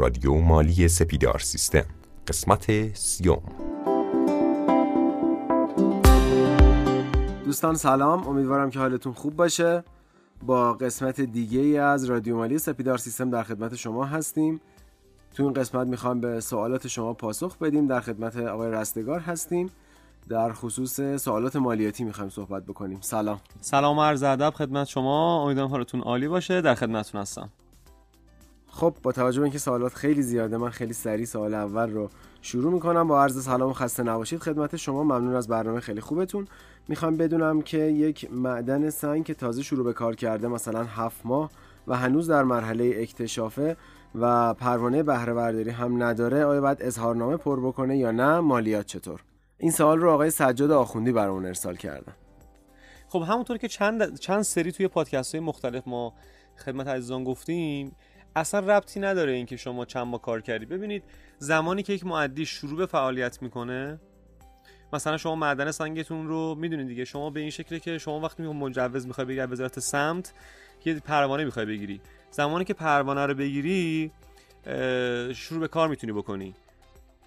رادیو مالی سپیدار سیستم. قسمت سیوم. دوستان سلام. امیدوارم که حالتون خوب باشه. با قسمت دیگه ای از رادیو مالی سپیدار سیستم در خدمت شما هستیم. تو این قسمت می‌خوام به سوالات شما پاسخ بدیم. در خدمت آقای رستگار هستیم. در خصوص سوالات مالیاتی می‌خوایم صحبت بکنیم. سلام. سلام عرض ادب خدمت شما. امیدوارم حالتون عالی باشه. در خدمتتون هستم. خب با توجه به اینکه سوالات خیلی زیاده من خیلی سریع سوال اول رو شروع می‌کنم. با عرض سلام و خسته نباشید. خدمت شما. ممنون از برنامه خیلی خوبتون. می‌خوام بدونم که یک معدن سنگ که تازه شروع به کار کرده مثلا هفت ماه و هنوز در مرحله اکتشافه و پروانه بهره برداری هم نداره آیا باید اظهارنامه پر بکنه یا نه؟ مالیات چطور؟ این سوال رو آقای سجاد آخوندی برامون ارسال کردن. خب همونطور که چند چند سری توی پادکست های مختلف ما خدمت عزیزان گفتیم اصلا ربطی نداره اینکه شما چند ماه کار کردی. ببینید زمانی که یک معدی شروع به فعالیت می‌کنه مثلا شما معدن سنگتون رو می‌دونید دیگه. شما به این شکلی که شما وقتی مجوز می‌خوای بگیری وزارت سمت یه پروانه می‌خوای بگیری. زمانی که پروانه رو بگیری شروع به کار می‌تونی بکنی.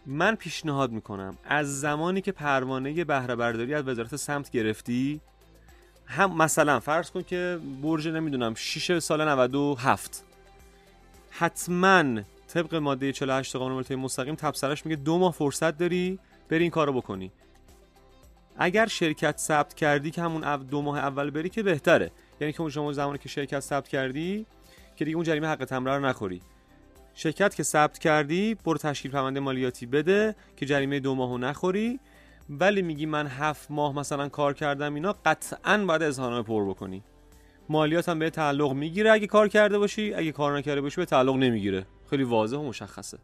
من پیشنهاد می‌کنم از زمانی که پروانه بهره برداری از وزارت سمت گرفتی هم مثلا فرض کن که برج نمی‌دونم 6 سال 97 حتما طبق ماده 48 قانون مالیات مستقیم تبصرش میگه دو ماه فرصت داری بری این کارو بکنی. اگر شرکت ثبت کردی که همون دو ماه اول بری که بهتره. یعنی که شما زمانی که شرکت ثبت کردی که دیگه اون جریمه حق تمره رو نخوری. شرکت که ثبت کردی برو تشکیل پرونده مالیاتی بده که جریمه دو ماهو نخوری. ولی میگی من هفت ماه مثلا کار کردم اینا قطعا باید اظهارنامه پر بکنی. مالیات هم به تعلق می‌گیره. اگه کار کرده باشی اگه کار نکرده باشی به تعلق نمی‌گیره. خیلی واضح و مشخصه.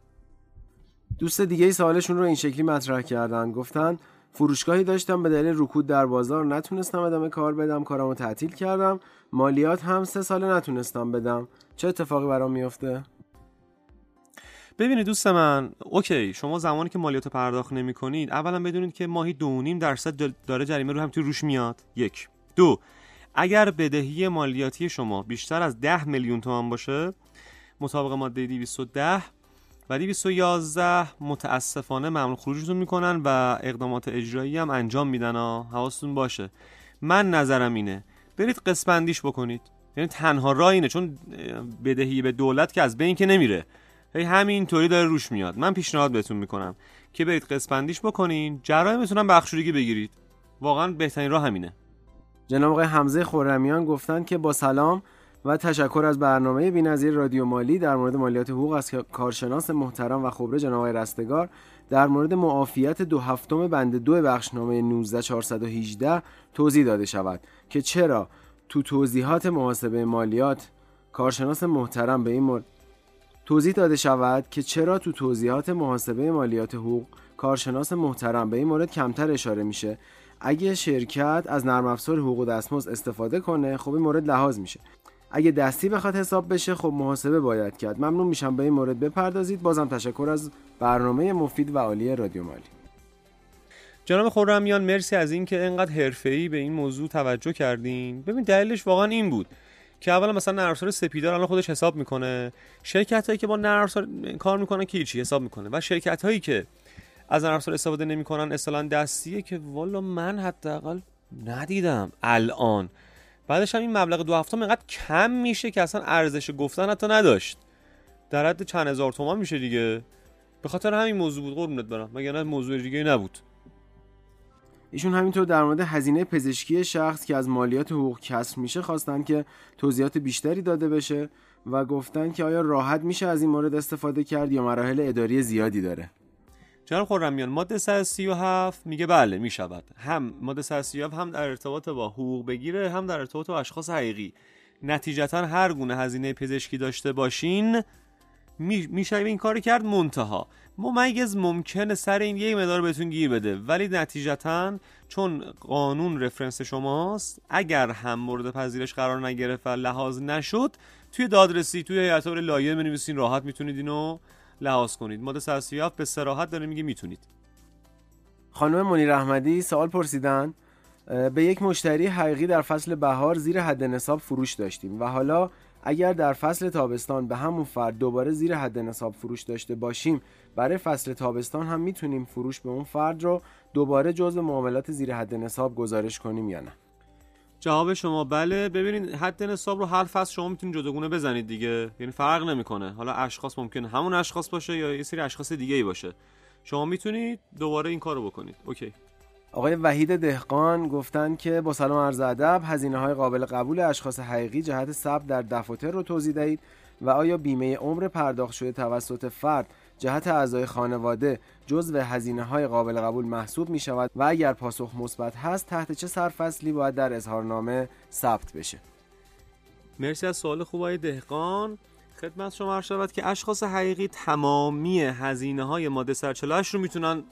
دوست دیگه ای سوالشون رو این شکلی مطرح کردن. گفتن فروشگاهی داشتم به دلیل رکود در بازار نتونستم ادامه کار بدم کارمو تعطیل کردم. مالیات هم سه ساله نتونستم بدم. چه اتفاقی برام میفته ببینید دوست من اوکی شما زمانی که مالیات پرداخت نمی کنید اولا بدونید که ماهی دو نیم درصد داره جریمه رو هم توی روش میاد. یک. دو اگر بدهی مالیاتی شما بیشتر از 10 میلیون تومان باشه مطابق ماده 210 و 211 متاسفانه معمول خروجتون می‌کنن و اقدامات اجرایی هم انجام میدن ها حواستون باشه. من نظرم اینه. برید قسمندیش بکنید. یعنی تنها راه اینه چون بدهی به دولت که از بین که نمیره. هی همین طوری داره روش میاد. من پیشنهاد بهتون می‌کنم که برید قسمندیش بکنین. جرایمتون بخشورگی بگیرید. واقعا بهترین راه همینه. جناب آقای حمزه خورمیان گفتند که با سلام و تشکر از برنامه بینظیر رادیو مالی در مورد مالیات حقوق از کارشناس محترم و خبره جناب آقای رستگار در مورد معافیت دو هفتم بند دو بخشنامه 19418 توضیح داده شود که چرا تو توضیحات محاسبه مالیات کارشناس محترم به این مورد توضیح داده شود که چرا تو توضیحات محاسبه مالیات حقوق کارشناس محترم به این مورد کمتر اشاره میشه. اگه شرکت از نرم افزار حقوق دستمزد استفاده کنه خب این مورد لحاظ میشه. اگه دستی بخواد حساب بشه خب محاسبه باید کرد. ممنون میشم به این مورد بپردازید. بازم تشکر از برنامه مفید و عالی رادیو مالی. جناب خورمیان مرسی از اینکه اینقدر حرفه‌ای به این موضوع توجه کردین. ببین دلیلش واقعا این بود که اولا مثلا نرم افزار سپیدار الان خودش حساب می‌کنه. شرکت هایی که با نرم کار می‌کنن که هیچی حساب می‌کنه. و شرکت هایی که از نرم افزار استفاده نمی‌کنن. اصلا دستیه که والا من حداقل ندیدم الان. بعدش هم این مبلغ دو هفتم اینقدر کم میشه که اصلا ارزش گفتن حتی نداشت. در حد چند هزار تومان میشه دیگه. به خاطر همین موضوع بود. قربونت برم. مگر نه موضوع دیگه نبود. ایشون همینطور در مورد هزینه پزشکی شخص که از مالیات حقوق کسر میشه خواستن که توضیحات بیشتری داده بشه و گفتن که آیا راحت میشه از این مورد استفاده کرد یا مراحل اداری زیادی داره. جناب خرمیان ماده 137 میگه بله می‌شود. هم ماده 137 هم در ارتباط با حقوق بگیره هم در ارتباط با اشخاص حقیقی. نتیجتا هر گونه هزینه پزشکی داشته باشین میشه این کار کرد منتها. ممیز ممکنه سر این یه مدار بهتون گیر بده ولی نتیجتا چون قانون رفرنس شماست اگر هم مورد پذیرش قرار نگرفت و لحاظ نشد توی دادرسی توی هیئت لایه بنویسین راحت می‌تونید اینو لحاظ کنید. ماده 137 به سراحت داره میگه می‌تونید. خانم منیر احمدی سوال پرسیدن به یک مشتری حقیقی در فصل بهار زیر حد نصاب فروش داشتیم و حالا اگر در فصل تابستان به همون فرد دوباره زیر حد نصاب فروش داشته باشیم برای فصل تابستان هم می‌تونیم فروش به اون فرد رو دوباره جزء معاملات زیر حد نصاب گزارش کنیم یا نه؟ جواب شما بله. ببینید حد نصاب رو هر فصل شما می‌تونید جداگونه بزنید دیگه. یعنی فرق نمی‌کنه. حالا اشخاص ممکنه همون اشخاص باشه یا یه سری اشخاص دیگه ای باشه. شما می‌تونید دوباره این کارو بکنید. اوکی. آقای وحید دهقان گفتن که با سلام عرض ادب هزینه های قابل قبول اشخاص حقیقی جهت ثبت در دفاتر رو توضیح دهید و آیا بیمه عمر پرداخت شده توسط فرد جهت اعضای خانواده جزو هزینه های قابل قبول محسوب می شود و اگر پاسخ مثبت هست تحت چه سرفصلی باید در اظهارنامه ثبت بشه؟ مرسی از سوال خوب های دهقان. خدمت شما عرض شود که اشخاص حقیقی تمامی هزینه های ماده سرچلاش رو می‌تونن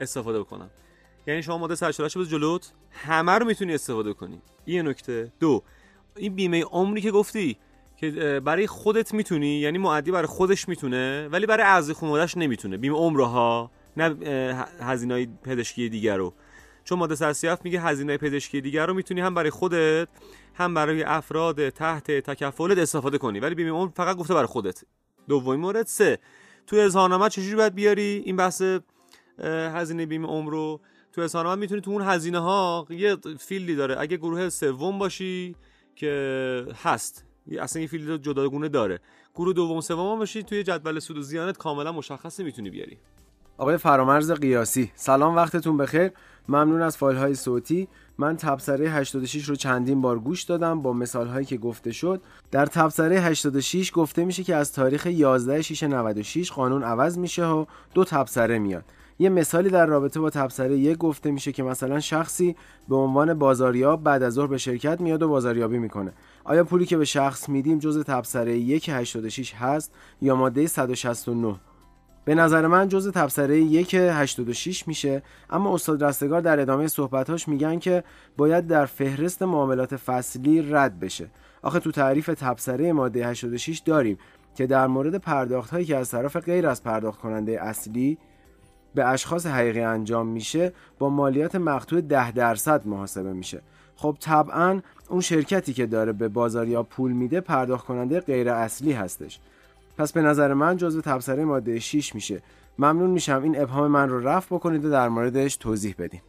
استفاده بکنن. یعنی شما ماده سرچلاش بده جلوت همه رو می‌تونی استفاده کنی. این نکته. دو این بیمه عمری که گفتی که برای خودت می‌تونی یعنی معدی برای خودش می‌تونه ولی برای اعضای خانواده‌اش نمی‌تونه. بیمه عمرها نه هزینه های پزشکی دیگر رو. چون ماده 137 میگه هزینه پزشکی دیگر رو می‌تونی هم برای خودت هم برای افراد تحت تکفلت استفاده کنی. ولی بیمه عمر فقط گفته برای خودت. دومین مورد. سه تو اظهارنامه چجوری باید بیاری؟ این بحث هزینه بیمه عمر رو. تو اظهارنامه می‌تونی تو اون هزینه ها یه فیلدی داره. اگه گروه سوم باشی که هست اصلا این فیلد جداگونه داره. گروه دوم سوم باشی توی جدول سود و زیانت کاملا مشخصی می‌تونی بیاری. آقای فرامرز قیاسی سلام وقتتون بخیر. ممنون از فایل های صوتی. من تبصره 86 رو چندین بار گوش دادم با مثال هایی که گفته شد. در تبصره 86 گفته میشه که از تاریخ 11 6 96 قانون عوض میشه و دو تبصره میاد. یه مثالی در رابطه با تبصره یک گفته میشه که مثلا شخصی به عنوان بازاریاب بعد از ظهر به شرکت میاد و بازاریابی می‌کنه. آیا پولی که به شخص میدیم جز تبصره یک 86 هست یا ماده 169 به نظر من جز تبصره یک 86 میشه اما استاد رستگار در ادامه صحبتاش میگن که باید در فهرست معاملات فصلی رد بشه. آخه تو تعریف تبصره ماده 86 داریم که در مورد پرداخت هایی که از طرف غیر از پرداخت کننده اصلی به اشخاص حقیقی انجام میشه با مالیات مقطوع 10 درصد محاسبه میشه. خب طبعا اون شرکتی که داره به بازاریا پول میده پرداخت کننده غیر اصلی هستش. پس به نظر من جزو تبصره ماده 6 میشه. ممنون میشم این ابهام من رو رفع بکنید و در موردش توضیح بدین.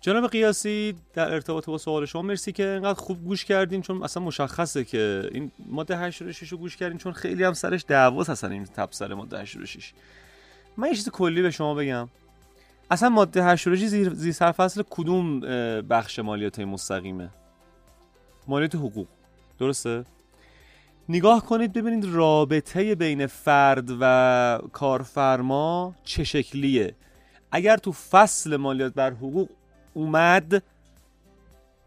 جناب قیاسی در ارتباط با سوال شما مرسی که اینقدر خوب گوش کردین چون اصلا مشخصه که این ماده 86 رو گوش کردین چون خیلی هم سرش دعواست اصلا این تبصره ماده 86 من یه چیز کلی به شما بگم. اصلا ماده 86 زیر, زیر سرفصل کدوم بخش مالیات مستقیمه؟ مالیات حقوق. درسته؟ نگاه کنید ببینید رابطه بین فرد و کارفرما چه شکلیه. اگر تو فصل مالیات بر حقوق اومد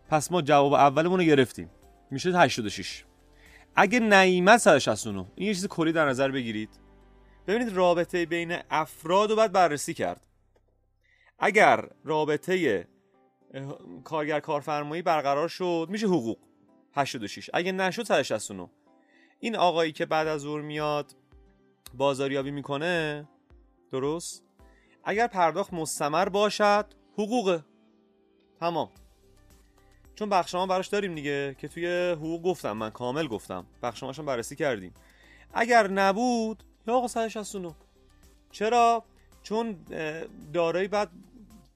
پس ما جواب اولمون رو گرفتیم. میشه 86 اگه نیمت 169 این یه چیز کلی در نظر بگیرید. ببینید رابطه بین افراد رو باید بررسی کرد. اگر رابطه کارگر کارفرمایی برقرار شد میشه حقوق. 86 اگه نشد 169 این آقایی که بعد از ظهر میاد بازاریابی می‌کنه درست؟ اگر پرداخت مستمر باشد حقوقه تمام. چون بخشما براش داریم دیگه که توی حقوق گفتم من کامل گفتم. بخشماشون بررسی کردیم. اگر نبود یا آقا 169 چرا؟ چون دارایی بعد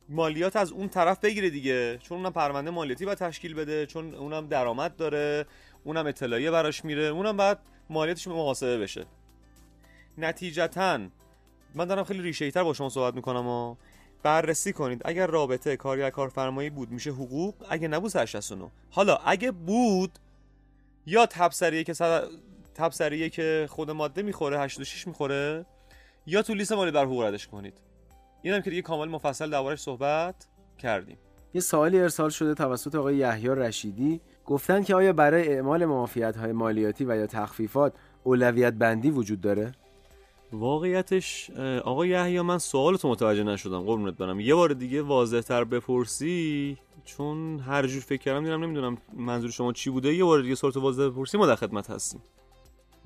مالیات از اون طرف بگیره دیگه. چون اونم پرونده مالیاتی باید تشکیل بده چون اونم درآمد داره اونم اطلاعیه براش میره اونم بعد مالیاتش محاسبه بشه. نتیجتا من دارم خیلی ریشه تر با شما صحبت می‌کنم و بررسی کنید. اگر رابطه کارگر کارفرمایی بود میشه حقوق؟ اگه نبود 169 حالا اگه بود یا تبصریه که صد... تبصریه که خود ماده می‌خوره 86 می‌خوره. یا تو لیست مالی در حقوق ردش کنید. اینم که دیگه کامل مفصل دربارش صحبت کردیم. یه سوالی ارسال شده توسط آقای یحیی رشیدی. گفتن که آیا برای اعمال معافیت های مالیاتی و یا تخفیفات اولویت بندی وجود داره؟ واقعیتش آقای یحیی من سوالتو متوجه نشدم. قربونت برم. یه بار دیگه واضح تر بپرسی چون هر جور فکر کردم دیدم نمی‌دونم منظور شما چی بوده. یه بار دیگه سوالتو واضح بپرسی ما در خدمت هستیم.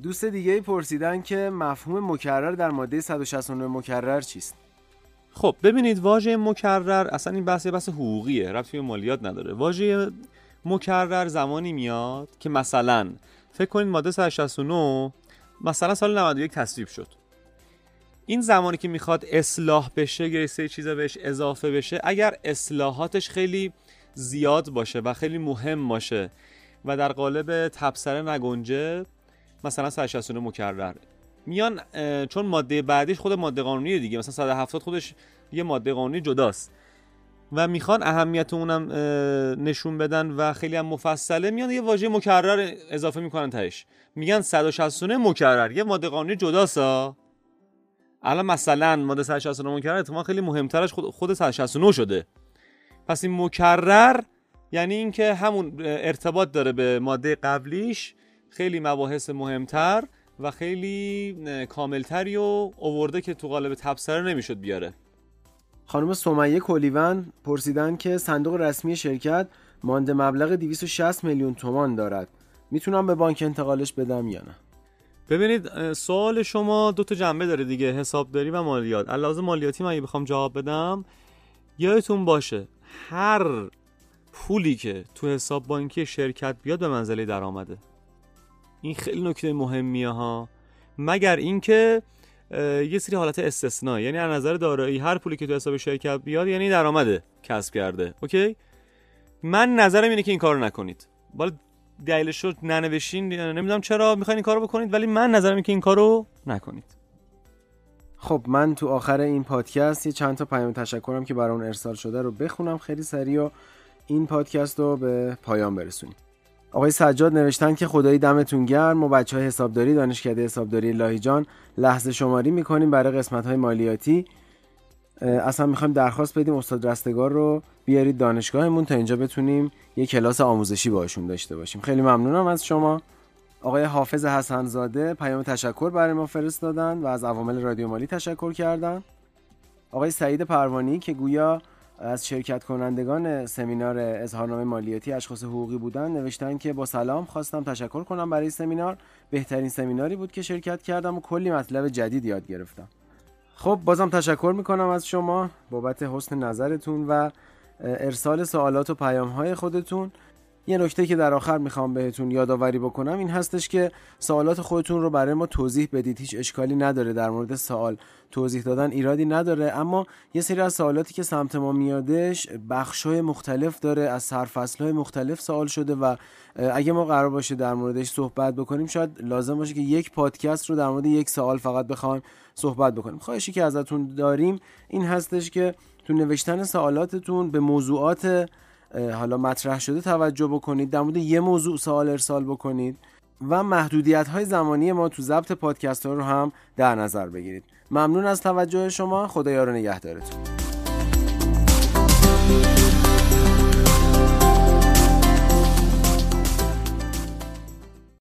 دوست دیگه پرسیدن که مفهوم مکرر در ماده 169 مکرر چیست؟ خب ببینید واژه مکرر اصلا این بحث بحث حقوقیه ربطی به مالیات نداره. واژه مکرر زمانی میاد که مثلا فکر کنید ماده 169 مثلا سال 91 تصویب شد. این زمانی که می‌خواد اصلاح بشه یا سه چیزا بهش اضافه بشه اگر اصلاحاتش خیلی زیاد باشه و خیلی مهم باشه و در قالب تبصره نگنجه مثلا 169 مکرر. میان چون ماده بعدیش خود ماده قانونی دیگه مثلا 170 خودش یه ماده قانونی جداست. و می‌خوان اهمیت اونم نشون بدن و خیلی هم مفصله. میان یه واژه مکرر اضافه می‌کنن تهش. میگن 169 مکرر. یه ماده قانونی جداست الان مثلا ماده 169 مکرر اتفاقا خیلی مهمترش خود, خود 169 شده. پس این مکرر یعنی اینکه همون ارتباط داره به ماده قبلیش خیلی مباحث مهمتر و خیلی کاملتری و اوورده که تو قالب تبصره نمی‌شد بیاره. خانم سمیه کلیون پرسیدن که صندوق رسمی شرکت مانده مبلغ 260 میلیون تومان دارد. می‌تونم به بانک انتقالش بدم یا نه؟ ببینید سوال شما دو تا جنبه داره دیگه حسابداری و مالیات. علاوه مالیاتی من اگه بخوام جواب بدم یادتون باشه هر پولی که تو حساب بانکی شرکت بیاد به منزله درآمده. این خیلی نکته مهمیه ها. مگر اینکه یه سری حالت استثنا یعنی از نظر دارایی هر پولی که تو حساب شرکت بیاد یعنی درآمده کسب کرده. اوکی؟ من نظرم اینه که این کارو نکنید. بالا دلیلش رو ننوشین نمی‌دونم چرا می‌خواین این کارو بکنید ولی من نظرم اینه که این کارو نکنید. خب من تو آخر این پادکست یه چند تا پیام تشکرم که برای اون ارسال شده رو بخونم خیلی سریع و این پادکست رو به پایان برسونیم. آقای سجاد نوشتن که خدایی دمتون گرم. و بچه های حسابداری دانشکده حسابداری لاهیجان لحظه شماری می‌کنیم برای قسمت های مالیاتی اصلا می‌خوایم درخواست بدیم استاد رستگار رو بیارید دانشگاهمون تا اینجا بتونیم یه کلاس آموزشی باشون داشته باشیم. خیلی ممنونم از شما. آقای حافظ حسنزاده پیام تشکر برای ما فرستادن و از عوامل رادیو مالی تشکر کردن. آقای سعید پروانی که گویا از شرکت کنندگان سمینار اظهارنامه مالیاتی اشخاص حقوقی بودن نوشتن که با سلام خواستم تشکر کنم برای سمینار. بهترین سمیناری بود که شرکت کردم و کلی مطلب جدید یاد گرفتم. خب بازم تشکر می‌کنم از شما بابت حسن نظرتون و ارسال سوالات و پیام های خودتون. یه نکته که در آخر می‌خوام بهتون یادآوری بکنم این هستش که سوالات خودتون رو برای ما توضیح بدید. هیچ اشکالی نداره در مورد سوال توضیح دادن ایرادی نداره. اما یه سری از سوالاتی که سمت ما میادش بخشای مختلف داره از سرفصلهای مختلف سوال شده و اگه ما قرار باشه در موردش صحبت بکنیم شاید لازم باشه که یک پادکست رو در مورد یک سوال فقط بخوایم صحبت بکنیم. خواهشی که ازتون داریم این هستش که تو نوشتن سوالاتتون به موضوعات حالا مطرح شده توجه بکنید در مورد یه موضوع سوال ارسال بکنید و محدودیت های زمانی ما تو ضبط پادکست ها رو هم در نظر بگیرید. ممنون از توجه شما. خدایا رو نگهدارتون.